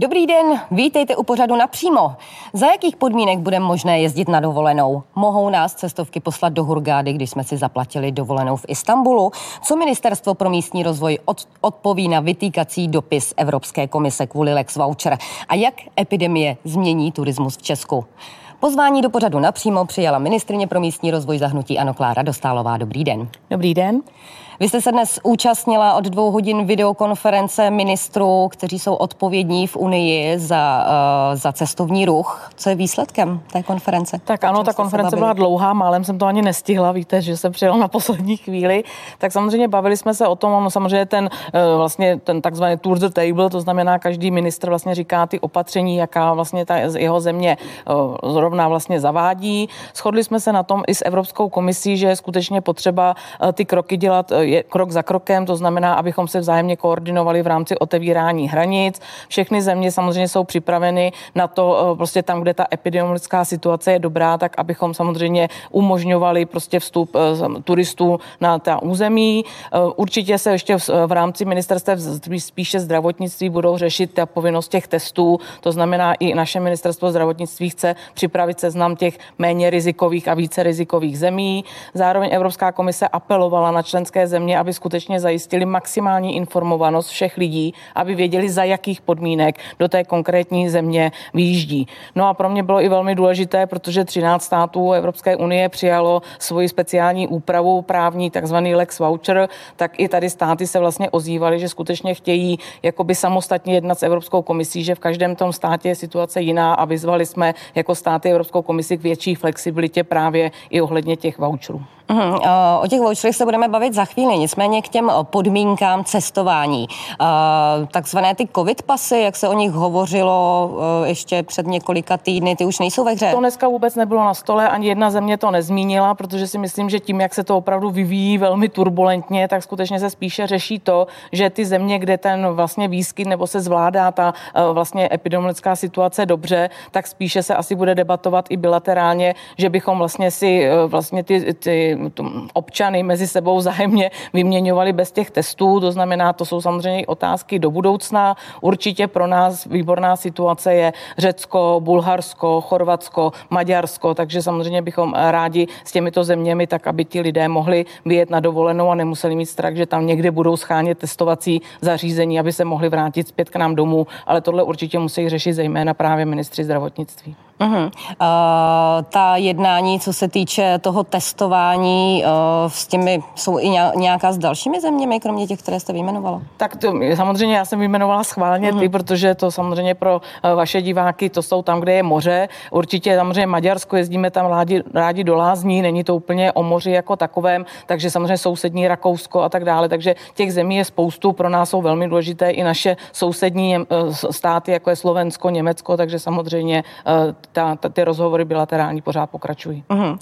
Dobrý den, vítejte u pořadu napřímo. Za jakých podmínek bude možné jezdit na dovolenou? Mohou nás cestovky poslat do Hurgády, když jsme si zaplatili dovolenou v Istanbulu? Co Ministerstvo pro místní rozvoj od, odpoví na vytýkací dopis Evropské komise kvůli Lex Voucher? A jak epidemie změní turismus v Česku? Pozvání do pořadu napřímo přijala ministrině pro místní rozvoj zahnutí Ano Klára Dostálová. Dobrý den. Dobrý den. Vy jste se dnes účastnila od dvou hodin videokonference ministrů, kteří jsou odpovědní v Unii za, uh, za cestovní ruch. Co je výsledkem té konference? Tak ano, ta konference byla dlouhá, málem jsem to ani nestihla, víte, že jsem přijela na poslední chvíli. Tak samozřejmě bavili jsme se o tom, no samozřejmě ten uh, vlastně ten takzvaný tour the table, to znamená, každý ministr vlastně říká ty opatření, jaká vlastně ta jeho země uh, zrovna vlastně zavádí. Shodli jsme se na tom i s Evropskou komisí, že je skutečně potřeba ty kroky dělat je krok za krokem, to znamená, abychom se vzájemně koordinovali v rámci otevírání hranic. Všechny země samozřejmě jsou připraveny na to, eh, prostě tam, kde ta epidemiologická situace je dobrá, tak abychom samozřejmě umožňovali prostě vstup eh, turistů na ta území. Eh, určitě se ještě v rámci ministerstev spíše zdravotnictví budou řešit ta povinnost těch testů. To znamená, i naše ministerstvo zdravotnictví chce připravit seznam těch méně rizikových a více rizikových zemí. Zároveň Evropská komise apelovala na členské země, země, aby skutečně zajistili maximální informovanost všech lidí, aby věděli, za jakých podmínek do té konkrétní země výjíždí. No a pro mě bylo i velmi důležité, protože 13 států Evropské unie přijalo svoji speciální úpravu právní, takzvaný Lex Voucher, tak i tady státy se vlastně ozývaly, že skutečně chtějí jakoby samostatně jednat s Evropskou komisí, že v každém tom státě je situace jiná a vyzvali jsme jako státy Evropskou komisi k větší flexibilitě právě i ohledně těch voucherů. Uh-huh. O těch voucherech se budeme bavit za chvíli, nicméně k těm podmínkám cestování. Takzvané ty covid pasy, jak se o nich hovořilo ještě před několika týdny, ty už nejsou ve hře? To dneska vůbec nebylo na stole, ani jedna země to nezmínila, protože si myslím, že tím, jak se to opravdu vyvíjí velmi turbulentně, tak skutečně se spíše řeší to, že ty země, kde ten vlastně výskyt nebo se zvládá ta vlastně epidemiologická situace dobře, tak spíše se asi bude debatovat i bilaterálně, že bychom vlastně si vlastně ty, ty občany mezi sebou zájemně vyměňovali bez těch testů. To znamená, to jsou samozřejmě otázky do budoucna. Určitě pro nás výborná situace je Řecko, Bulharsko, Chorvatsko, Maďarsko, takže samozřejmě bychom rádi s těmito zeměmi, tak aby ti lidé mohli vyjet na dovolenou a nemuseli mít strach, že tam někde budou schánět testovací zařízení, aby se mohli vrátit zpět k nám domů. Ale tohle určitě musí řešit zejména právě ministři zdravotnictví. Uh-huh. Uh, ta jednání, co se týče toho testování, uh, s těmi jsou i nějaká s dalšími zeměmi, kromě těch, které jste vyjmenovala? Tak to, samozřejmě já jsem vyjmenovala schválně uh-huh. ty, protože to samozřejmě pro uh, vaše diváky, to jsou tam, kde je moře. Určitě samozřejmě Maďarsko, jezdíme tam rádi, rádi do Lázní, není to úplně o moři jako takovém, takže samozřejmě sousední Rakousko a tak dále, takže těch zemí je spoustu, pro nás jsou velmi důležité i naše sousední uh, státy, jako je Slovensko, Německo, takže samozřejmě uh, ta, ta, ty rozhovory bilaterální pořád pokračují. Uh-huh. Uh,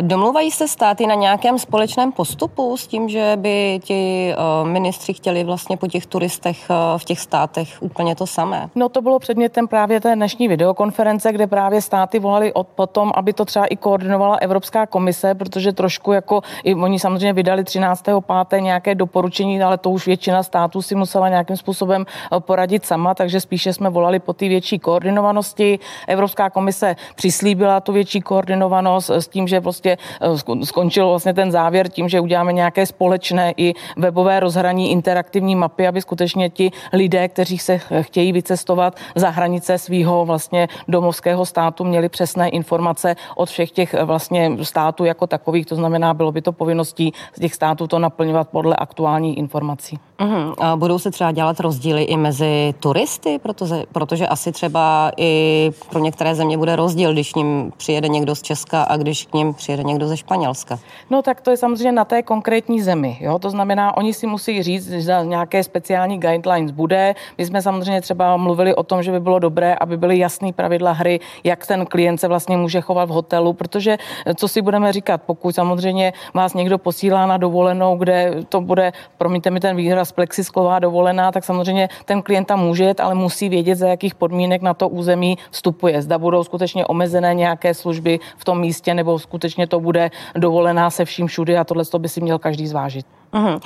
domluvají se státy na nějakém společném postupu s tím, že by ti uh, ministři chtěli vlastně po těch turistech uh, v těch státech úplně to samé? No to bylo předmětem právě té dnešní videokonference, kde právě státy volali od potom, aby to třeba i koordinovala Evropská komise, protože trošku jako i oni samozřejmě vydali 13.5. nějaké doporučení, ale to už většina států si musela nějakým způsobem poradit sama, takže spíše jsme volali po té větší koordinovanosti. Evropská Komise přislíbila tu větší koordinovanost s tím, že prostě eh, skončil vlastně ten závěr tím, že uděláme nějaké společné i webové rozhraní interaktivní mapy, aby skutečně ti lidé, kteří se chtějí vycestovat za hranice svého vlastně domovského státu, měli přesné informace od všech těch eh, vlastně států jako takových. To znamená, bylo by to povinností z těch států to naplňovat podle aktuálních informací. Uh-huh. A budou se třeba dělat rozdíly i mezi turisty, protože, protože asi třeba i pro některé země bude rozdíl, když k ním přijede někdo z Česka a když k ním přijede někdo ze Španělska. No tak to je samozřejmě na té konkrétní zemi. Jo? To znamená, oni si musí říct, že nějaké speciální guidelines bude. My jsme samozřejmě třeba mluvili o tom, že by bylo dobré, aby byly jasné pravidla hry, jak ten klient se vlastně může chovat v hotelu, protože co si budeme říkat, pokud samozřejmě vás někdo posílá na dovolenou, kde to bude, promiňte mi ten výraz, plexisklová dovolená, tak samozřejmě ten klient tam může jet, ale musí vědět, za jakých podmínek na to území vstupuje. Zda budou skutečně omezené nějaké služby v tom místě, nebo skutečně to bude dovolená se vším všudy a tohle by si měl každý zvážit. Uh-huh.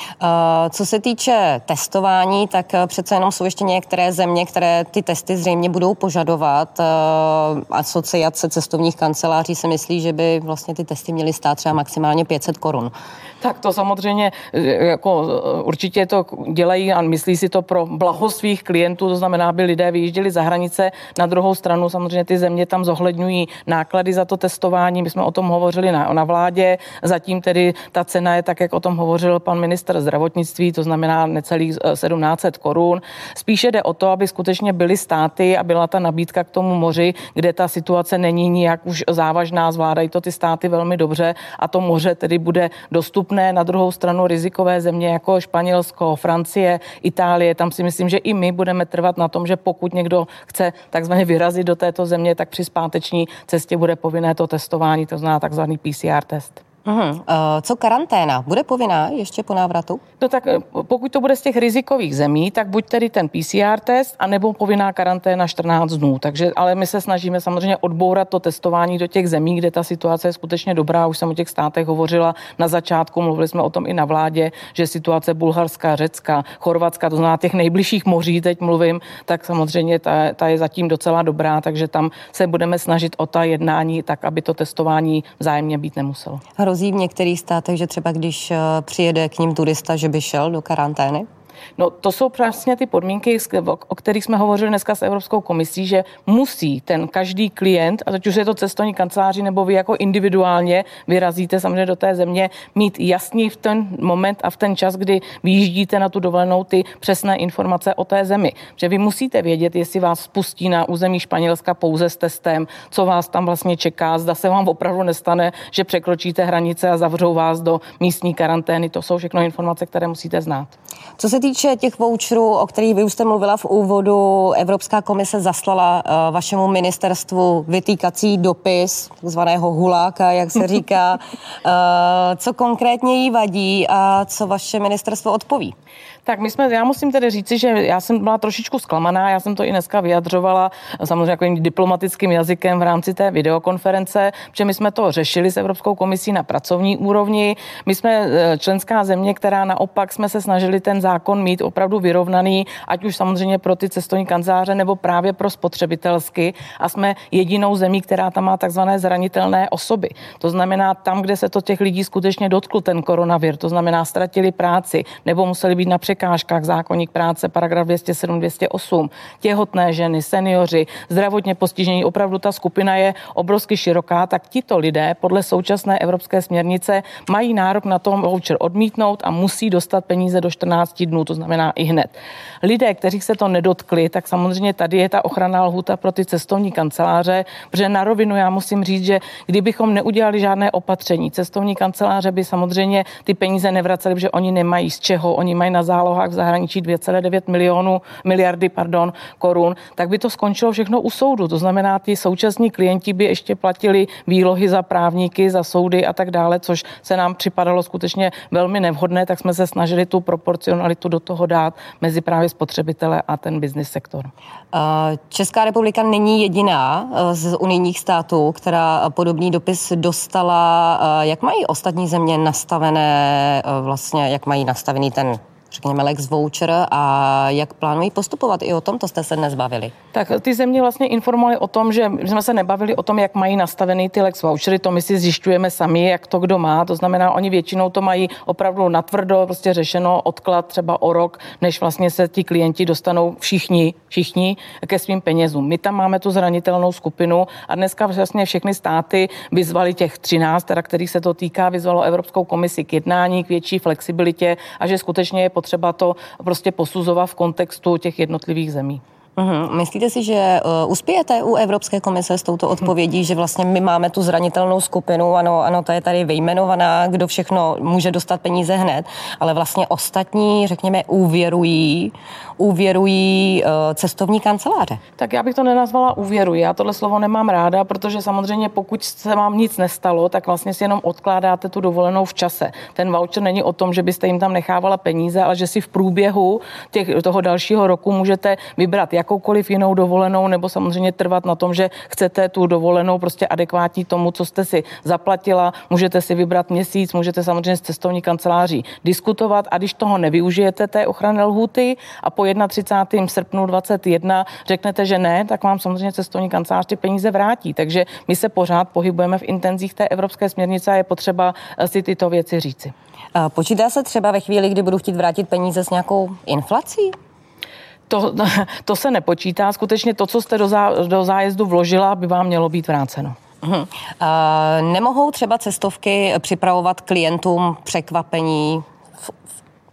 Co se týče testování, tak eh, přece jenom jsou ještě některé země, které ty testy zřejmě budou požadovat. Eh, asociace cestovních kanceláří si myslí, že by vlastně ty testy měly stát třeba maximálně 500 korun. Tak to samozřejmě jako určitě to dělají a myslí si to pro blaho svých klientů, to znamená, aby lidé vyjížděli za hranice. Na druhou stranu samozřejmě ty země tam zohledňují náklady za to testování. My jsme o tom hovořili na, na vládě. Zatím tedy ta cena je tak, jak o tom hovořil pan minister zdravotnictví, to znamená necelých 1700 korun. Spíše jde o to, aby skutečně byly státy a byla ta nabídka k tomu moři, kde ta situace není nijak už závažná, zvládají to ty státy velmi dobře a to moře tedy bude dostupné. Na druhou stranu rizikové země jako Španělsko, Francie, Itálie, tam si myslím, že i my budeme trvat na tom, že pokud někdo chce takzvaně vyrazit do této země, tak při zpáteční cestě bude povinné to testování, to znamená takzvaný PCR test. Uh, co karanténa? Bude povinná ještě po návratu? No tak eh, pokud to bude z těch rizikových zemí, tak buď tedy ten PCR test, anebo povinná karanténa 14 dnů. Takže, ale my se snažíme samozřejmě odbourat to testování do těch zemí, kde ta situace je skutečně dobrá. Už jsem o těch státech hovořila na začátku, mluvili jsme o tom i na vládě, že situace Bulharska, Řecka, Chorvatska, to znamená těch nejbližších moří, teď mluvím, tak samozřejmě ta, ta je zatím docela dobrá, takže tam se budeme snažit o ta jednání tak, aby to testování vzájemně být nemuselo hrozí v některých státech, že třeba když eh, přijede k ním turista, že by šel do karantény? No to jsou přesně ty podmínky, o kterých jsme hovořili dneska s Evropskou komisí, že musí ten každý klient, a teď už je to cestovní kanceláři nebo vy jako individuálně vyrazíte samozřejmě do té země, mít jasný v ten moment a v ten čas, kdy vyjíždíte na tu dovolenou ty přesné informace o té zemi. Že vy musíte vědět, jestli vás spustí na území Španělska pouze s testem, co vás tam vlastně čeká, zda se vám opravdu nestane, že překročíte hranice a zavřou vás do místní karantény. To jsou všechno informace, které musíte znát. Co se týče těch voucherů, o kterých vy už jste mluvila v úvodu, Evropská komise zaslala uh, vašemu ministerstvu vytýkací dopis, takzvaného huláka, jak se říká. uh, co konkrétně jí vadí a co vaše ministerstvo odpoví? Tak my jsme, já musím tedy říci, že já jsem byla trošičku zklamaná, já jsem to i dneska vyjadřovala samozřejmě jako diplomatickým jazykem v rámci té videokonference, že my jsme to řešili s Evropskou komisí na pracovní úrovni. My jsme e, členská země, která naopak jsme se snažili ten zákon mít opravdu vyrovnaný, ať už samozřejmě pro ty cestovní kanceláře nebo právě pro spotřebitelsky a jsme jedinou zemí, která tam má takzvané zranitelné osoby. To znamená tam, kde se to těch lidí skutečně dotkl ten koronavir, to znamená ztratili práci nebo museli být na překážkách zákonník práce, paragraf 207, 208, těhotné ženy, seniori, zdravotně postižení, opravdu ta skupina je obrovsky široká, tak tito lidé podle současné evropské směrnice mají nárok na tom voucher odmítnout a musí dostat peníze do 14 dnů, to znamená i hned. Lidé, kteří se to nedotkli, tak samozřejmě tady je ta ochranná lhuta pro ty cestovní kanceláře, protože na rovinu já musím říct, že kdybychom neudělali žádné opatření, cestovní kanceláře by samozřejmě ty peníze nevraceli, protože oni nemají z čeho, oni mají na zá zálohách v zahraničí 2,9 milionů, miliardy pardon, korun, tak by to skončilo všechno u soudu. To znamená, ty současní klienti by ještě platili výlohy za právníky, za soudy a tak dále, což se nám připadalo skutečně velmi nevhodné, tak jsme se snažili tu proporcionalitu do toho dát mezi právě spotřebitele a ten business sektor. Česká republika není jediná eh, z unijních států, která podobný dopis dostala. Eh, jak mají ostatní země nastavené, eh, vlastně, jak mají nastavený ten řekněme, Lex Voucher a jak plánují postupovat? I o tom to jste se dnes bavili. Tak ty země vlastně informovali o tom, že jsme se nebavili o tom, jak mají nastavený ty Lex Vouchery, to my si zjišťujeme sami, jak to kdo má. To znamená, oni většinou to mají opravdu natvrdo, prostě řešeno odklad třeba o rok, než vlastně se ti klienti dostanou všichni, všichni ke svým penězům. My tam máme tu zranitelnou skupinu a dneska vlastně všechny státy vyzvali těch 13, teda kterých se to týká, vyzvalo Evropskou komisi k jednání, k větší flexibilitě a že skutečně je potřeba to prostě posuzovat v kontextu těch jednotlivých zemí. Uhum. Myslíte si, že uh, uspějete u Evropské komise s touto odpovědí, že vlastně my máme tu zranitelnou skupinu, ano, ano, ta je tady vyjmenovaná, kdo všechno může dostat peníze hned, ale vlastně ostatní, řekněme, úvěrují, úvěrují uh, cestovní kanceláře. Tak já bych to nenazvala úvěrují. Já tohle slovo nemám ráda, protože samozřejmě pokud se vám nic nestalo, tak vlastně si jenom odkládáte tu dovolenou v čase. Ten voucher není o tom, že byste jim tam nechávala peníze, ale že si v průběhu těch, toho dalšího roku můžete vybrat, jakoukoliv jinou dovolenou, nebo samozřejmě trvat na tom, že chcete tu dovolenou prostě adekvátní tomu, co jste si zaplatila. Můžete si vybrat měsíc, můžete samozřejmě s cestovní kanceláří diskutovat a když toho nevyužijete té ochrany lhuty a po 31. srpnu 21 řeknete, že ne, tak vám samozřejmě cestovní kancelář ty peníze vrátí. Takže my se pořád pohybujeme v intenzích té evropské směrnice a je potřeba eh, si tyto věci říci. Počítá se třeba ve chvíli, kdy budu chtít vrátit peníze s nějakou inflací? To, to se nepočítá. Skutečně to, co jste do, zá, do zájezdu vložila, by vám mělo být vráceno. Uh, nemohou třeba cestovky připravovat klientům překvapení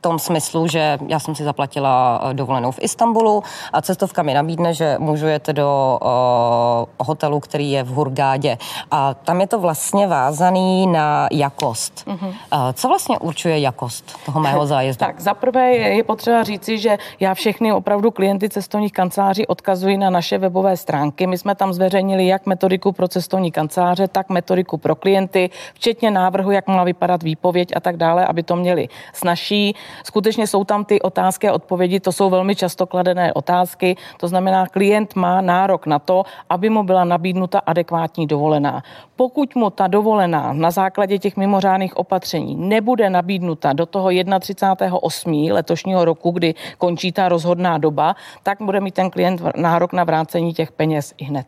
tom smyslu, že já jsem si zaplatila eh, dovolenou v Istanbulu a cestovka mi nabídne, že můžu jet do uh, hotelu, který je v Hurgádě. A tam je to vlastně vázaný na jakost. Uh-huh. Uh, co vlastně určuje jakost toho mého zájezdu? Tak zaprvé je potřeba říci, že já všechny opravdu klienty cestovních kanceláří odkazuji na naše webové stránky. My jsme tam zveřejnili jak metodiku pro cestovní kanceláře, tak metodiku pro klienty, včetně návrhu, jak má vypadat výpověď a tak dále, aby to měli snažší. Skutečně jsou tam ty otázky a odpovědi, to jsou velmi často kladené otázky, to znamená, klient má nárok na to, aby mu byla nabídnuta adekvátní dovolená. Pokud mu ta dovolená na základě těch mimořádných opatření nebude nabídnuta do toho 31.8. letošního roku, kdy končí ta rozhodná doba, tak bude mít ten klient nárok na vrácení těch peněz i hned.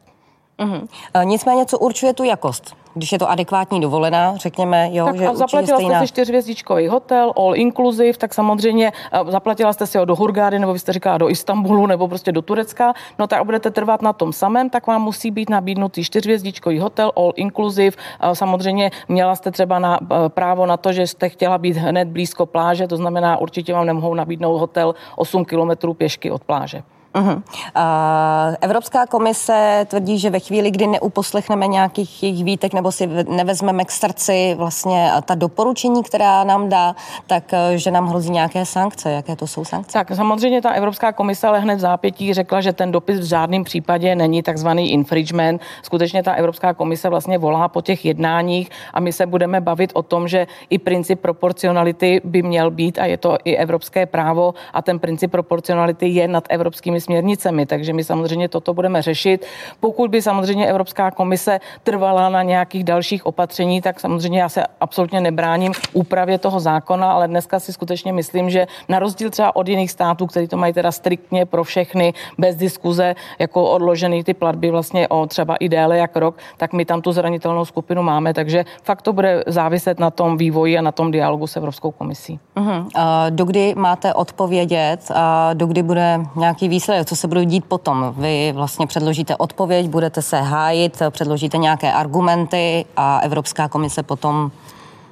Uh-huh. Nicméně, co určuje tu jakost? když je to adekvátní dovolená, řekněme, jo, tak že a zaplatila stejná... jste si čtyřvězdičkový hotel, all inclusive, tak samozřejmě zaplatila jste si ho do Hurgády, nebo vy jste říkala do Istanbulu, nebo prostě do Turecka, no tak budete trvat na tom samém, tak vám musí být nabídnutý čtyřvězdičkový hotel, all inclusive. Samozřejmě měla jste třeba na, právo na to, že jste chtěla být hned blízko pláže, to znamená, určitě vám nemohou nabídnout hotel 8 kilometrů pěšky od pláže. Uh-huh. Uh, Evropská komise tvrdí, že ve chvíli, kdy neuposlechneme nějakých jejich výtek nebo si nevezmeme k srdci vlastně ta doporučení, která nám dá, tak eh, že nám hrozí nějaké sankce. Jaké to jsou sankce? Tak samozřejmě ta Evropská komise ale hned v zápětí řekla, že ten dopis v žádném případě není takzvaný infringement. Skutečně ta Evropská komise vlastně volá po těch jednáních a my se budeme bavit o tom, že i princip proporcionality by měl být a je to i evropské právo a ten princip proporcionality je nad evropskými těmi směrnicemi, takže my samozřejmě toto budeme řešit. Pokud by samozřejmě Evropská komise trvala na nějakých dalších opatření, tak samozřejmě já se absolutně nebráním úpravě toho zákona, ale dneska si skutečně myslím, že na rozdíl třeba od jiných států, kteří to mají teda striktně pro všechny, bez diskuze, jako odložený ty platby vlastně o třeba i déle jak rok, tak my tam tu zranitelnou skupinu máme, takže fakt to bude záviset na tom vývoji a na tom dialogu s Evropskou komisí. Uh-huh. Uh, dokdy máte odpovědět a dokdy bude nějaký výsledek co se bude dít potom? Vy vlastně předložíte odpověď, budete se hájit, předložíte nějaké argumenty a Evropská komise potom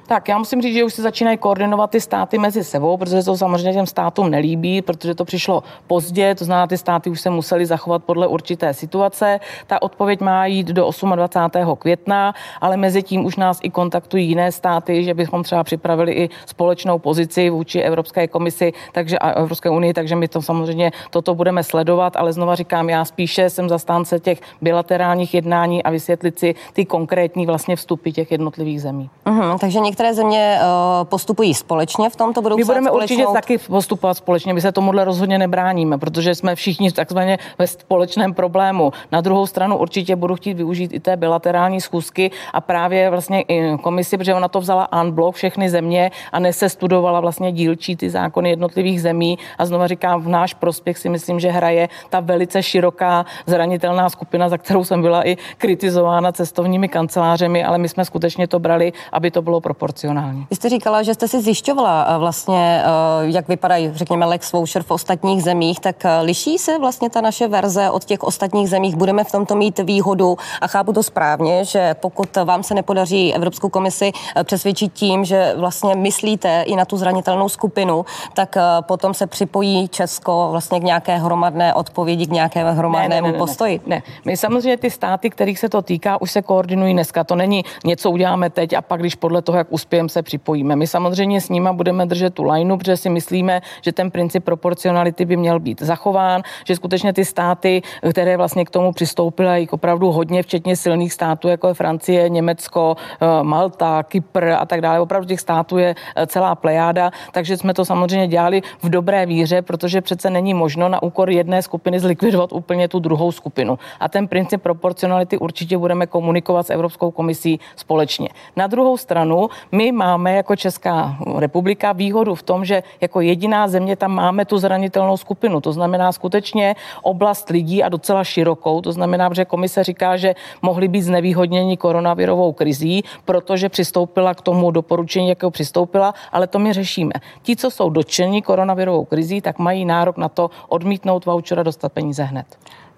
tak já musím říct, že už se začínají koordinovat ty státy mezi sebou, protože to samozřejmě těm státům nelíbí, protože to přišlo pozdě, to znamená, ty státy už se museli zachovat podle určité situace. Ta odpověď má jít do 28. května, ale mezi tím už nás i kontaktují jiné státy, že bychom třeba připravili i společnou pozici vůči Evropské komisi takže, a Evropské unii, takže my to samozřejmě toto budeme sledovat, ale znova říkám, já spíše jsem zastánce těch bilaterálních jednání a vysvětlit si ty konkrétní vlastně vstupy těch jednotlivých zemí. Uh-huh, takže země uh, postupují společně v tomto, budou My budeme společnou... určitě taky postupovat společně, my se tomuhle rozhodně nebráníme, protože jsme všichni takzvaně ve společném problému. Na druhou stranu určitě budu chtít využít i té bilaterální schůzky a právě vlastně i komisi, protože ona to vzala unblock všechny země a nese studovala vlastně dílčí ty zákony jednotlivých zemí a znova říkám, v náš prospěch si myslím, že hraje ta velice široká zranitelná skupina, za kterou jsem byla i kritizována cestovními kancelářemi, ale my jsme skutečně to brali, aby to bylo proporcionální proporcionální. Vy jste říkala, že jste si zjišťovala eh, vlastně, eh, jak vypadají, řekněme, Lex Voucher v ostatních zemích, tak eh, liší se vlastně ta naše verze od těch ostatních zemích? Budeme v tomto mít výhodu a chápu to správně, že pokud vám se nepodaří Evropskou komisi přesvědčit tím, že vlastně myslíte i na tu zranitelnou skupinu, tak potom se připojí Česko vlastně k nějaké hromadné odpovědi, k nějakému hromadnému ne, ne, ne, postoji. Ne, ne, my samozřejmě ty státy, kterých se to týká, už se koordinují dneska. To není něco uděláme teď a pak, když podle toho, jak uspějeme se připojíme. My samozřejmě s nima budeme držet tu lineu, protože si myslíme, že ten princip proporcionality by měl být zachován, že skutečně ty státy, které vlastně k tomu přistoupily, jich opravdu hodně, včetně silných států, jako je Francie, Německo, eh, Malta, Kypr a tak dále. Opravdu těch států je eh, celá plejáda, takže jsme to samozřejmě dělali v dobré víře, protože přece není možno na úkor jedné skupiny zlikvidovat úplně tu druhou skupinu. A ten princip proporcionality určitě budeme komunikovat s Evropskou komisí společně. Na druhou stranu, my máme jako Česká republika výhodu v tom, že jako jediná země tam máme tu zranitelnou skupinu. To znamená skutečně oblast lidí a docela širokou. To znamená, že komise říká, že mohli být znevýhodněni koronavirovou krizí, protože přistoupila k tomu doporučení, jakého přistoupila, ale to my řešíme. Ti, co jsou dotčeni koronavirovou krizí, tak mají nárok na to odmítnout voucher a dostat peníze hned.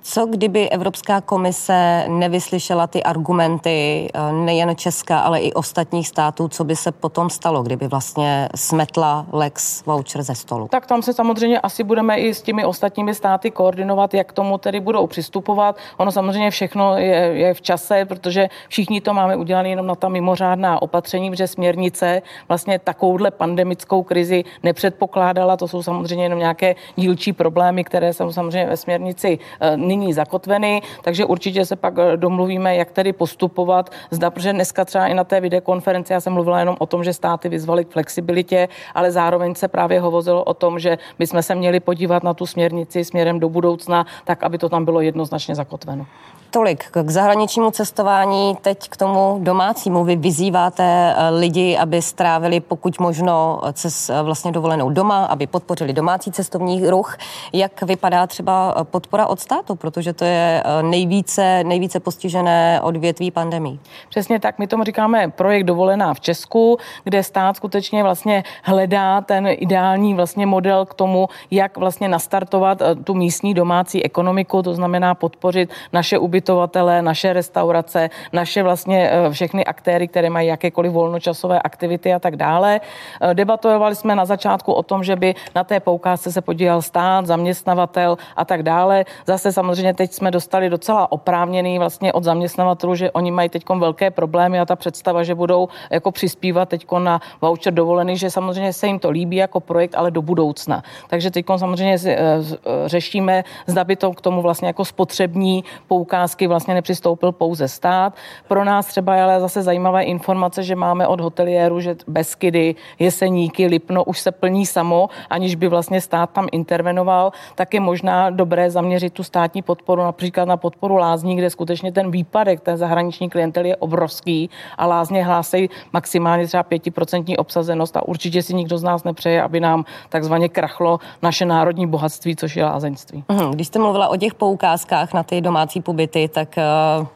Co kdyby Evropská komise nevyslyšela ty argumenty eh, nejen Česka, ale i ostatních států, co by se potom stalo, kdyby vlastně smetla Lex voucher ze stolu? Tak tam se samozřejmě asi budeme i s těmi ostatními státy koordinovat, jak k tomu tedy budou přistupovat. Ono samozřejmě všechno je, je v čase, protože všichni to máme udělané jenom na ta mimořádná opatření, že směrnice vlastně takovouhle pandemickou krizi nepředpokládala. To jsou samozřejmě jenom nějaké dílčí problémy, které jsou samozřejmě ve směrnici eh, nyní zakotveny, takže určitě se pak eh, domluvíme, jak tedy postupovat. Zda, protože dneska třeba i na té videokonferenci já jsem mluvila jenom o tom, že státy vyzvaly k flexibilitě, ale zároveň se právě hovořilo o tom, že bychom se měli podívat na tu směrnici směrem do budoucna, tak aby to tam bylo jednoznačně zakotveno. Tolik k zahraničnímu cestování, teď k tomu domácímu. Vy vyzýváte eh, lidi, aby strávili pokud možno cez eh, vlastně dovolenou doma, aby podpořili domácí cestovní ruch. Jak vypadá třeba eh, podpora od státu, protože to je nejvíce, nejvíce postižené odvětví pandemí? Přesně tak, my tomu říkáme projekt dovolená v Česku, kde stát skutečně vlastně hledá ten ideální vlastně model k tomu, jak vlastně nastartovat tu místní domácí ekonomiku, to znamená podpořit naše ubytování ubytovatele, naše restaurace, naše vlastně eh, všechny aktéry, které mají jakékoliv volnočasové aktivity a tak dále. Eh, debatovali jsme na začátku o tom, že by na té poukázce se podílel stát, zaměstnavatel a tak dále. Zase samozřejmě teď jsme dostali docela oprávněný vlastně od zaměstnavatelů, že oni mají teď velké problémy a ta představa, že budou jako přispívat teď na voucher dovolený, že samozřejmě se jim to líbí jako projekt, ale do budoucna. Takže teď samozřejmě eh, řešíme, zda by to k tomu vlastně jako spotřební poukázky zakázky vlastně nepřistoupil pouze stát. Pro nás třeba je ale zase zajímavé informace, že máme od hoteliérů, že Beskydy, Jeseníky, Lipno už se plní samo, aniž by vlastně stát tam intervenoval, tak je možná dobré zaměřit tu státní podporu například na podporu lázní, kde skutečně ten výpadek té zahraniční klientely je obrovský a lázně hlásí maximálně třeba 5% obsazenost a určitě si nikdo z nás nepřeje, aby nám takzvaně krachlo naše národní bohatství, což je lázeňství. Mhm, když jste mluvila o těch poukázkách na ty domácí pobyty, benefity, tak eh,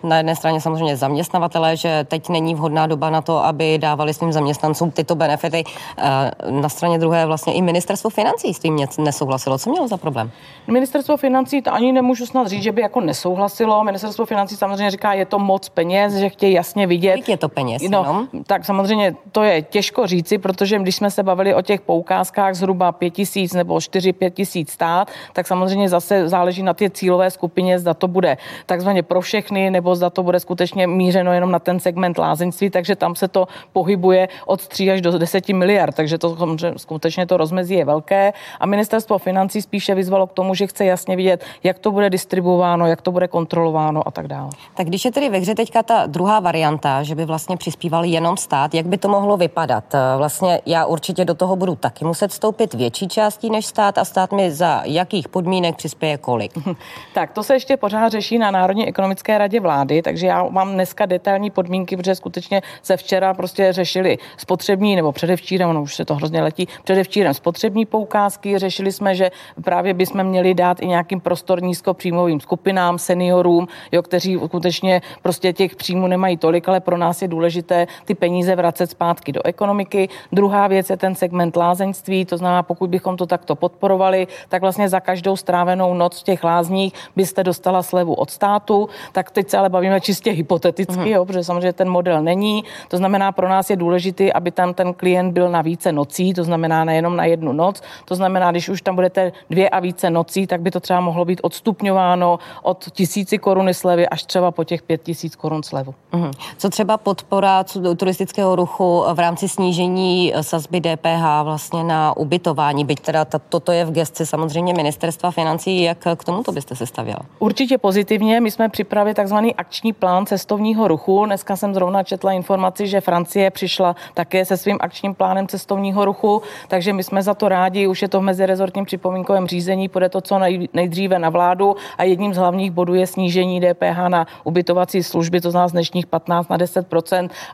na jedné straně samozřejmě zaměstnavatele, že teď není vhodná doba na to, aby dávali svým zaměstnancům tyto benefity. Eh, na straně druhé vlastně i ministerstvo financí s tím nesouhlasilo. Co mělo za problém? Ministerstvo financí, to ani nemůžu snad říct, že by jako nesouhlasilo. Ministerstvo financí samozřejmě říká, je to moc peněz, že chtějí jasně vidět. Kolik je to peněz? No, jenom? tak samozřejmě to je těžko říci, protože když jsme se bavili o těch poukázkách zhruba 5 tisíc nebo 4-5 tisíc stát, tak samozřejmě zase záleží na té cílové skupině, zda to bude takzvaně takzvaně pro všechny, nebo zda to bude skutečně mířeno jenom na ten segment lázeňství, takže tam se to pohybuje od 3 až do 10 miliard, takže to skutečně to rozmezí je velké. A ministerstvo financí spíše vyzvalo k tomu, že chce jasně vidět, jak to bude distribuováno, jak to bude kontrolováno a tak dále. Tak když je tedy ve hře teďka ta druhá varianta, že by vlastně přispíval jenom stát, jak by to mohlo vypadat? Vlastně já určitě do toho budu taky muset vstoupit větší částí než stát a stát mi za jakých podmínek přispěje kolik? tak to se ještě pořád řeší na národní ekonomické radě vlády, takže já mám dneska detailní podmínky, protože skutečně se včera prostě řešili spotřební, nebo předevčírem, ono už se to hrozně letí, předevčírem spotřební poukázky, řešili jsme, že právě bychom měli dát i nějakým prostor nízkopříjmovým skupinám, seniorům, jo, kteří skutečně prostě těch příjmů nemají tolik, ale pro nás je důležité ty peníze vracet zpátky do ekonomiky. Druhá věc je ten segment lázeňství, to znamená, pokud bychom to takto podporovali, tak vlastně za každou strávenou noc v těch lázních byste dostala slevu od státu státu, tak teď se ale bavíme čistě hypoteticky, mm. jo, protože samozřejmě ten model není. To znamená, pro nás je důležité, aby tam ten klient byl na více nocí, to znamená nejenom na jednu noc. To znamená, když už tam budete dvě a více nocí, tak by to třeba mohlo být odstupňováno od tisíci koruny slevy až třeba po těch pět tisíc korun slevu. Mhm. Co třeba podpora turistického ruchu v rámci snížení sazby DPH vlastně na ubytování, byť teda toto je v gesci samozřejmě ministerstva financí, jak k tomuto byste se stavěla? Určitě pozitivně. My jsme připravili takzvaný akční plán cestovního ruchu. Dneska jsem zrovna četla informaci, že Francie přišla také se svým akčním plánem cestovního ruchu, takže my jsme za to rádi. Už je to v mezirezortním připomínkovém řízení, půjde to co nejdříve na vládu a jedním z hlavních bodů je snížení DPH na ubytovací služby, to znamená z dnešních 15 na 10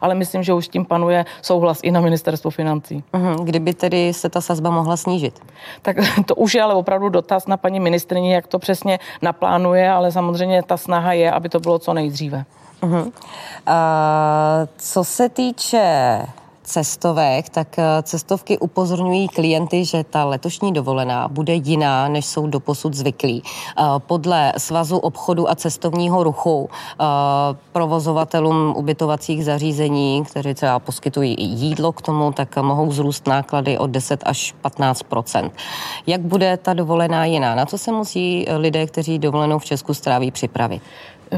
ale myslím, že už s tím panuje souhlas i na ministerstvu financí. Mhm. Kdyby tedy se ta sazba mohla snížit? Tak to už je ale opravdu dotaz na paní ministrině, jak to přesně naplánuje, ale samozřejmě ta snaha je, aby to bylo co nejdříve. Uh-huh. Uh, co se týče cestovek, tak eh, cestovky upozorňují klienty, že ta letošní dovolená bude jiná, než jsou doposud zvyklí. Eh, podle Svazu obchodu a cestovního ruchu eh, provozovatelům ubytovacích zařízení, kteří třeba poskytují jídlo k tomu, tak mohou zrůst náklady o 10 až 15% Jak bude ta dovolená jiná? Na co se musí lidé, kteří dovolenou v Česku stráví, připravit?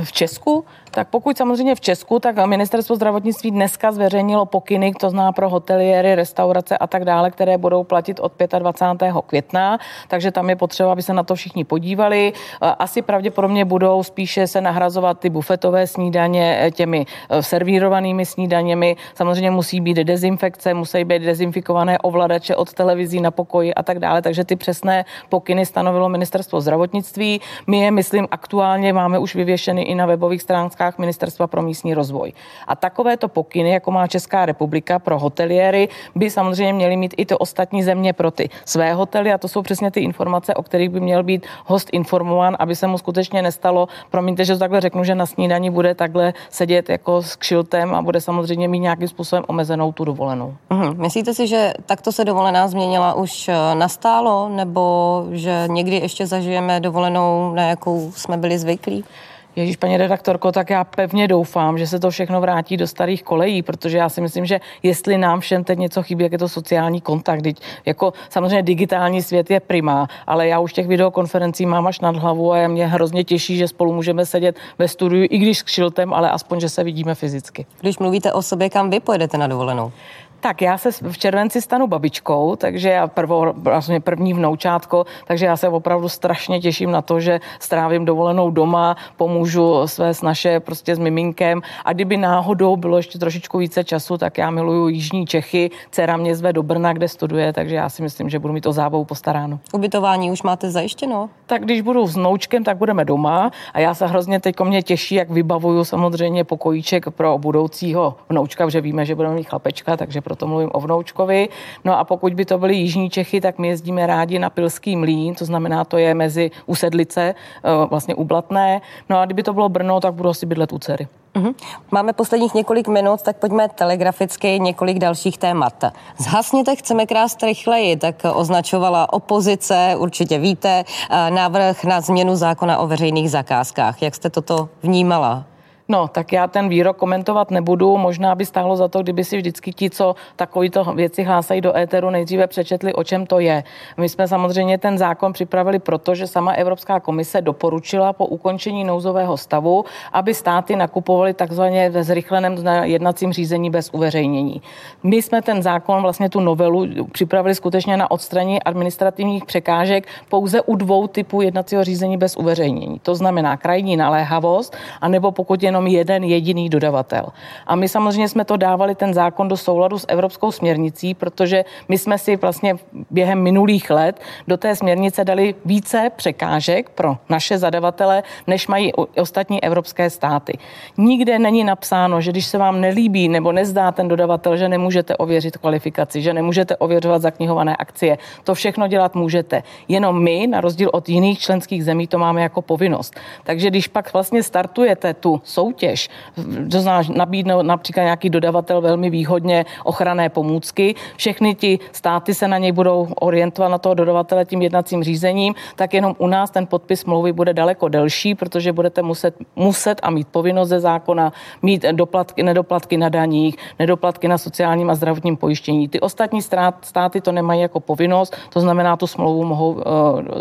v Česku, tak pokud samozřejmě v Česku, tak ministerstvo zdravotnictví dneska zveřejnilo pokyny, to zná pro hoteliéry, restaurace a tak dále, které budou platit od 25. května, takže tam je potřeba, aby se na to všichni podívali. Asi pravděpodobně budou spíše se nahrazovat ty bufetové snídaně eh, těmi eh, servírovanými snídaněmi. Samozřejmě musí být dezinfekce, musí být dezinfikované ovladače od televizí na pokoji a tak dále, takže ty přesné pokyny stanovilo ministerstvo zdravotnictví. My je, myslím, aktuálně máme už vyvěšeny i na webových stránkách Ministerstva pro místní rozvoj. A takovéto pokyny, jako má Česká republika pro hoteliéry, by samozřejmě měly mít i to ostatní země pro ty své hotely a to jsou přesně ty informace, o kterých by měl být host informován, aby se mu skutečně nestalo. Promiňte, že to takhle řeknu, že na snídani bude takhle sedět jako s kšiltem a bude samozřejmě mít nějakým způsobem omezenou tu dovolenou. Mhm. Myslíte si, že takto se dovolená změnila už eh, nastálo, nebo že někdy ještě zažijeme dovolenou, na jakou jsme byli zvyklí? Ježíš, paní redaktorko, tak já pevně doufám, že se to všechno vrátí do starých kolejí, protože já si myslím, že jestli nám všem teď něco chybí, jak je to sociální kontakt. Teď, jako samozřejmě digitální svět je prima, ale já už těch videokonferencí mám až nad hlavu a mě hrozně těší, že spolu můžeme sedět ve studiu, i když s kšiltem, ale aspoň, že se vidíme fyzicky. Když mluvíte o sobě, kam vy pojedete na dovolenou? Tak já se v červenci stanu babičkou, takže já prvo, vlastně první vnoučátko, takže já se opravdu strašně těším na to, že strávím dovolenou doma, pomůžu své snaše prostě s miminkem a kdyby náhodou bylo ještě trošičku více času, tak já miluju Jižní Čechy, dcera mě zve do Brna, kde studuje, takže já si myslím, že budu mít to zábavu postaráno. Ubytování už máte zajištěno? Tak když budu s noučkem, tak budeme doma a já se hrozně teď mě těší, jak vybavuju samozřejmě pokojíček pro budoucího vnoučka, že víme, že budeme mít chlapečka, takže proto mluvím o vnoučkovi. No a pokud by to byly Jižní Čechy, tak my jezdíme rádi na Pilský mlín, to znamená, to je mezi Usedlice, eh, vlastně u Blatné. No a kdyby to bylo Brno, tak budu asi bydlet u dcery. Uhum. Máme posledních několik minut, tak pojďme telegraficky několik dalších témat. Zhasněte, chceme krást rychleji, tak označovala opozice, určitě víte, eh, návrh na změnu zákona o veřejných zakázkách. Jak jste toto vnímala? No, tak já ten výrok komentovat nebudu. Možná by stálo za to, kdyby si vždycky ti, co takovýto věci hlásají do éteru, nejdříve přečetli, o čem to je. My jsme samozřejmě ten zákon připravili proto, že sama Evropská komise doporučila po ukončení nouzového stavu, aby státy nakupovaly takzvaně ve zrychleném jednacím řízení bez uveřejnění. My jsme ten zákon, vlastně tu novelu, připravili skutečně na odstranění administrativních překážek pouze u dvou typů jednacího řízení bez uveřejnění. To znamená krajní naléhavost, anebo pokud jenom jenom jeden jediný dodavatel. A my samozřejmě jsme to dávali ten zákon do souladu s evropskou směrnicí, protože my jsme si vlastně během minulých let do té směrnice dali více překážek pro naše zadavatele, než mají ostatní evropské státy. Nikde není napsáno, že když se vám nelíbí nebo nezdá ten dodavatel, že nemůžete ověřit kvalifikaci, že nemůžete ověřovat zaknihované akcie. To všechno dělat můžete. Jenom my, na rozdíl od jiných členských zemí, to máme jako povinnost. Takže když pak vlastně startujete tu soutěž, to znamená nabídnout například nějaký dodavatel velmi výhodně ochranné pomůcky, všechny ti státy se na něj budou orientovat na toho dodavatele tím jednacím řízením, tak jenom u nás ten podpis smlouvy bude daleko delší, protože budete muset, muset a mít povinnost ze zákona mít doplatky, nedoplatky na daních, nedoplatky na sociálním a zdravotním pojištění. Ty ostatní státy to nemají jako povinnost, to znamená, tu smlouvu mohou uh,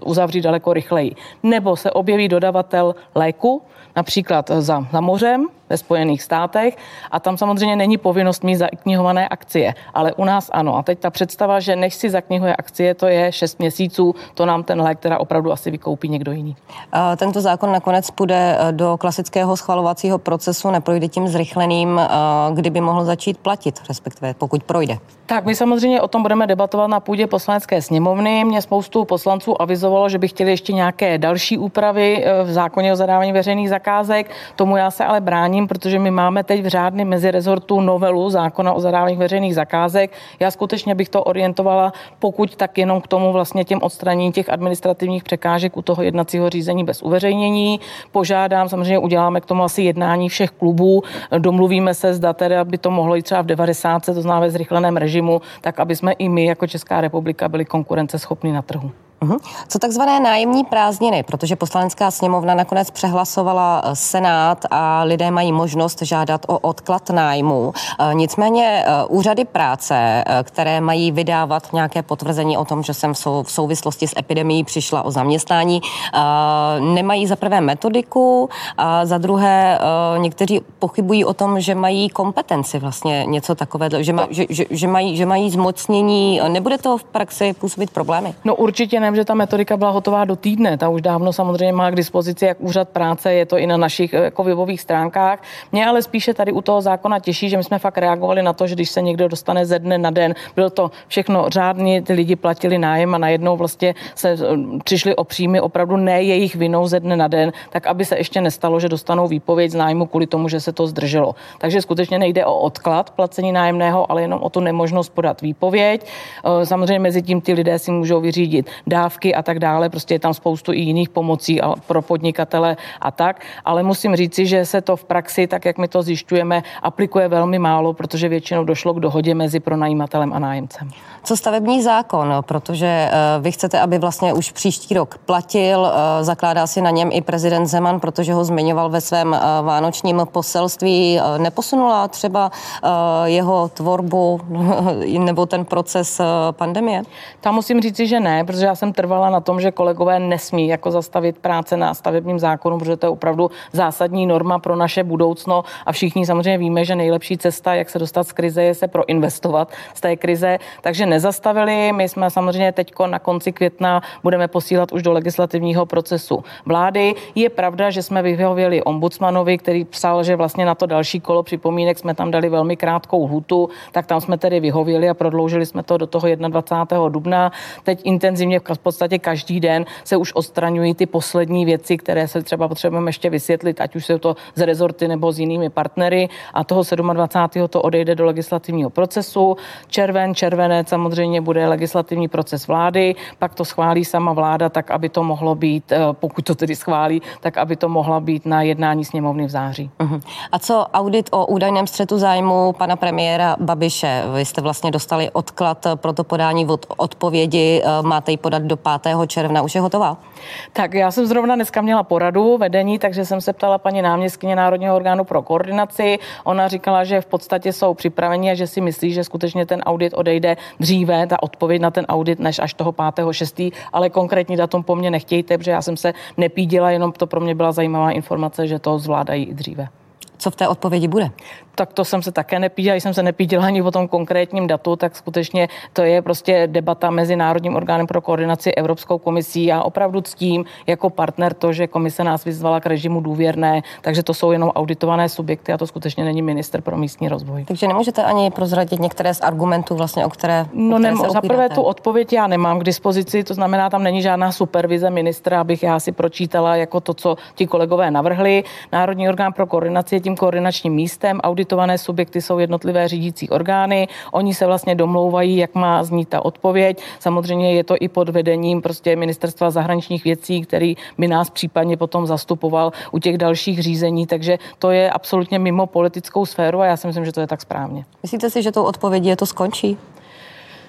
uzavřít daleko rychleji. Nebo se objeví dodavatel léku, například za, za mořem, ve Spojených státech a tam samozřejmě není povinnost mít zaknihované akcie, ale u nás ano. A teď ta představa, že než si zaknihuje akcie, to je 6 měsíců, to nám ten lék teda opravdu asi vykoupí někdo jiný. Tento zákon nakonec půjde eh, do klasického schvalovacího procesu, neprojde tím zrychleným, eh, kdyby mohl začít platit, respektive pokud projde. Tak my samozřejmě o tom budeme debatovat na půdě poslanecké sněmovny. Mě spoustu poslanců avizovalo, že by chtěli ještě nějaké další úpravy eh, v zákoně o zadávání veřejných zakázek. Tomu já se ale bráním, protože my máme teď v řádném mezirezortu novelu zákona o zadávání veřejných zakázek. Já skutečně bych to orientovala, pokud tak jenom k tomu vlastně těm odstranění těch administrativních překážek u toho jednacího řízení bez uveřejnění. Požádám, samozřejmě uděláme k tomu asi jednání všech klubů, domluvíme se, zda tedy, aby to mohlo jít třeba v 90, to znamená ve zrychleném režimu, tak aby jsme i my jako Česká republika byli konkurenceschopní na trhu. Mhm. Co takzvané nájemní prázdniny, protože poslanecká sněmovna nakonec přehlasovala eh, Senát a lidé mají možnost žádat o odklad nájmu. Eh, nicméně eh, úřady práce, které mají vydávat nějaké potvrzení o tom, že jsem v souvislosti s epidemií přišla o zaměstnání, nemají za prvé metodiku a za druhé někteří pochybují o tom, že mají kompetenci vlastně něco takového, že, ma, že, že, že, mají, že mají zmocnění. Nebude to v praxi působit problémy? No určitě ne že ta metodika byla hotová do týdne. Ta už dávno samozřejmě má k dispozici jak úřad práce, je to i na našich jako webových stránkách. Mě ale spíše tady u toho zákona těší, že my jsme fakt reagovali na to, že když se někdo dostane ze dne na den, bylo to všechno řádně, ty lidi platili nájem a najednou vlastně se eh, přišli o příjmy opravdu ne jejich vinou ze dne na den, tak aby se ještě nestalo, že dostanou výpověď z nájmu kvůli tomu, že se to zdrželo. Takže skutečně nejde o odklad placení nájemného, ale jenom o tu nemožnost podat výpověď. Eh, samozřejmě mezi tím ty lidé si můžou vyřídit dávky a tak dále. Prostě je tam spoustu i jiných pomocí pro podnikatele a tak. Ale musím říci, že se to v praxi, tak jak my to zjišťujeme, aplikuje velmi málo, protože většinou došlo k dohodě mezi pronajímatelem a nájemcem. Co stavební zákon? Protože eh, vy chcete, aby vlastně už příští rok platil, eh, zakládá si na něm i prezident Zeman, protože ho zmiňoval ve svém eh, vánočním poselství. Neposunula třeba jeho tvorbu nebo ten proces pandemie? Tam musím říci, že ne, protože já jsem trvala na tom, že kolegové nesmí jako zastavit práce na stavebním zákonu, protože to je opravdu zásadní norma pro naše budoucno a všichni samozřejmě víme, že nejlepší cesta, jak se dostat z krize, je se proinvestovat z té krize. Takže nezastavili. My jsme samozřejmě teď na konci května budeme posílat už do legislativního procesu vlády. Je pravda, že jsme vyhověli ombudsmanovi, který psal, že vlastně na to další kolo připomínek jsme tam dali velmi krátkou hutu, tak tam jsme tedy vyhověli a prodloužili jsme to do toho 21. dubna. Teď intenzivně podstatě každý den se už odstraňují ty poslední věci, které se třeba potřebujeme ještě vysvětlit, ať už jsou to z rezorty nebo s jinými partnery. A toho 27. to odejde do legislativního procesu. Červen, červenec samozřejmě bude legislativní proces vlády, pak to schválí sama vláda, tak aby to mohlo být, eh, pokud to tedy schválí, tak aby to mohla být na jednání sněmovny v září. Uh-huh. A co audit o údajném střetu zájmu pana premiéra Babiše? Vy jste vlastně dostali odklad pro to podání od odpovědi, eh, máte ji podat do 5. června, už je hotová? Tak já jsem zrovna dneska měla poradu vedení, takže jsem se ptala paní náměstkyně Národního orgánu pro koordinaci. Ona říkala, že v podstatě jsou připraveni a že si myslí, že skutečně ten audit odejde dříve, ta odpověď na ten audit, než až toho 5.6., ale konkrétní datum po mně nechtějte, protože já jsem se nepídila, jenom to pro mě byla zajímavá informace, že to zvládají i dříve. Co v té odpovědi bude? Tak to jsem se také nepídila, jsem se nepídila ani o tom konkrétním datu, tak skutečně to je prostě debata mezi Národním orgánem pro koordinaci Evropskou komisí. Já opravdu ctím jako partner to, že komise nás vyzvala k režimu důvěrné, takže to jsou jenom auditované subjekty a to skutečně není minister pro místní rozvoj. Takže nemůžete ani prozradit některé z argumentů, vlastně, o které. No, které nemo, za prvé tu odpověď já nemám k dispozici, to znamená, tam není žádná supervize ministra, abych já si pročítala jako to, co ti kolegové navrhli. Národní orgán pro koordinaci je tím tím koordinačním místem. Auditované subjekty jsou jednotlivé řídící orgány. Oni se vlastně domlouvají, jak má znít ta odpověď. Samozřejmě je to i pod vedením prostě ministerstva zahraničních věcí, který by nás případně potom zastupoval u těch dalších řízení. Takže to je absolutně mimo politickou sféru a já si myslím, že to je tak správně. Myslíte si, že tou odpovědí je to skončí?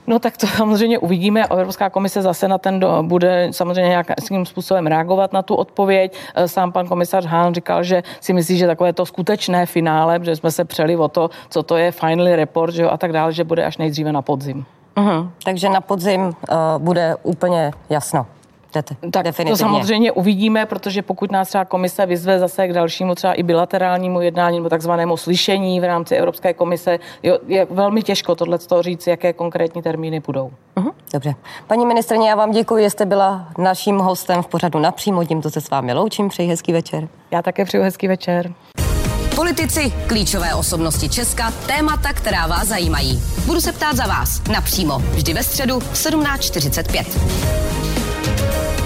No tak to samozřejmě uvidíme. Evropská komise zase na ten do, bude samozřejmě nějakým způsobem reagovat na tu odpověď. E, sám pan komisař Hahn říkal, že si myslí, že takové to skutečné finále, že jsme se přeli o to, co to je finally report že jo, a tak dále, že bude až nejdříve na podzim. Uh-huh. Takže na podzim uh, bude úplně jasno tak definitivně. to samozřejmě uvidíme, protože pokud nás třeba komise vyzve zase k dalšímu třeba i bilaterálnímu jednání nebo takzvanému slyšení v rámci Evropské komise, jo, je velmi těžko tohle říct, jaké konkrétní termíny budou. Uh-huh. Dobře. Paní ministrně, já vám děkuji, že jste byla naším hostem v pořadu napřímo. Tímto se s vámi loučím. Přeji hezký večer. Já také přeju hezký večer. Politici, klíčové osobnosti Česka, témata, která vás zajímají. Budu se ptát za vás napřímo, vždy ve středu v 17.45. Bye.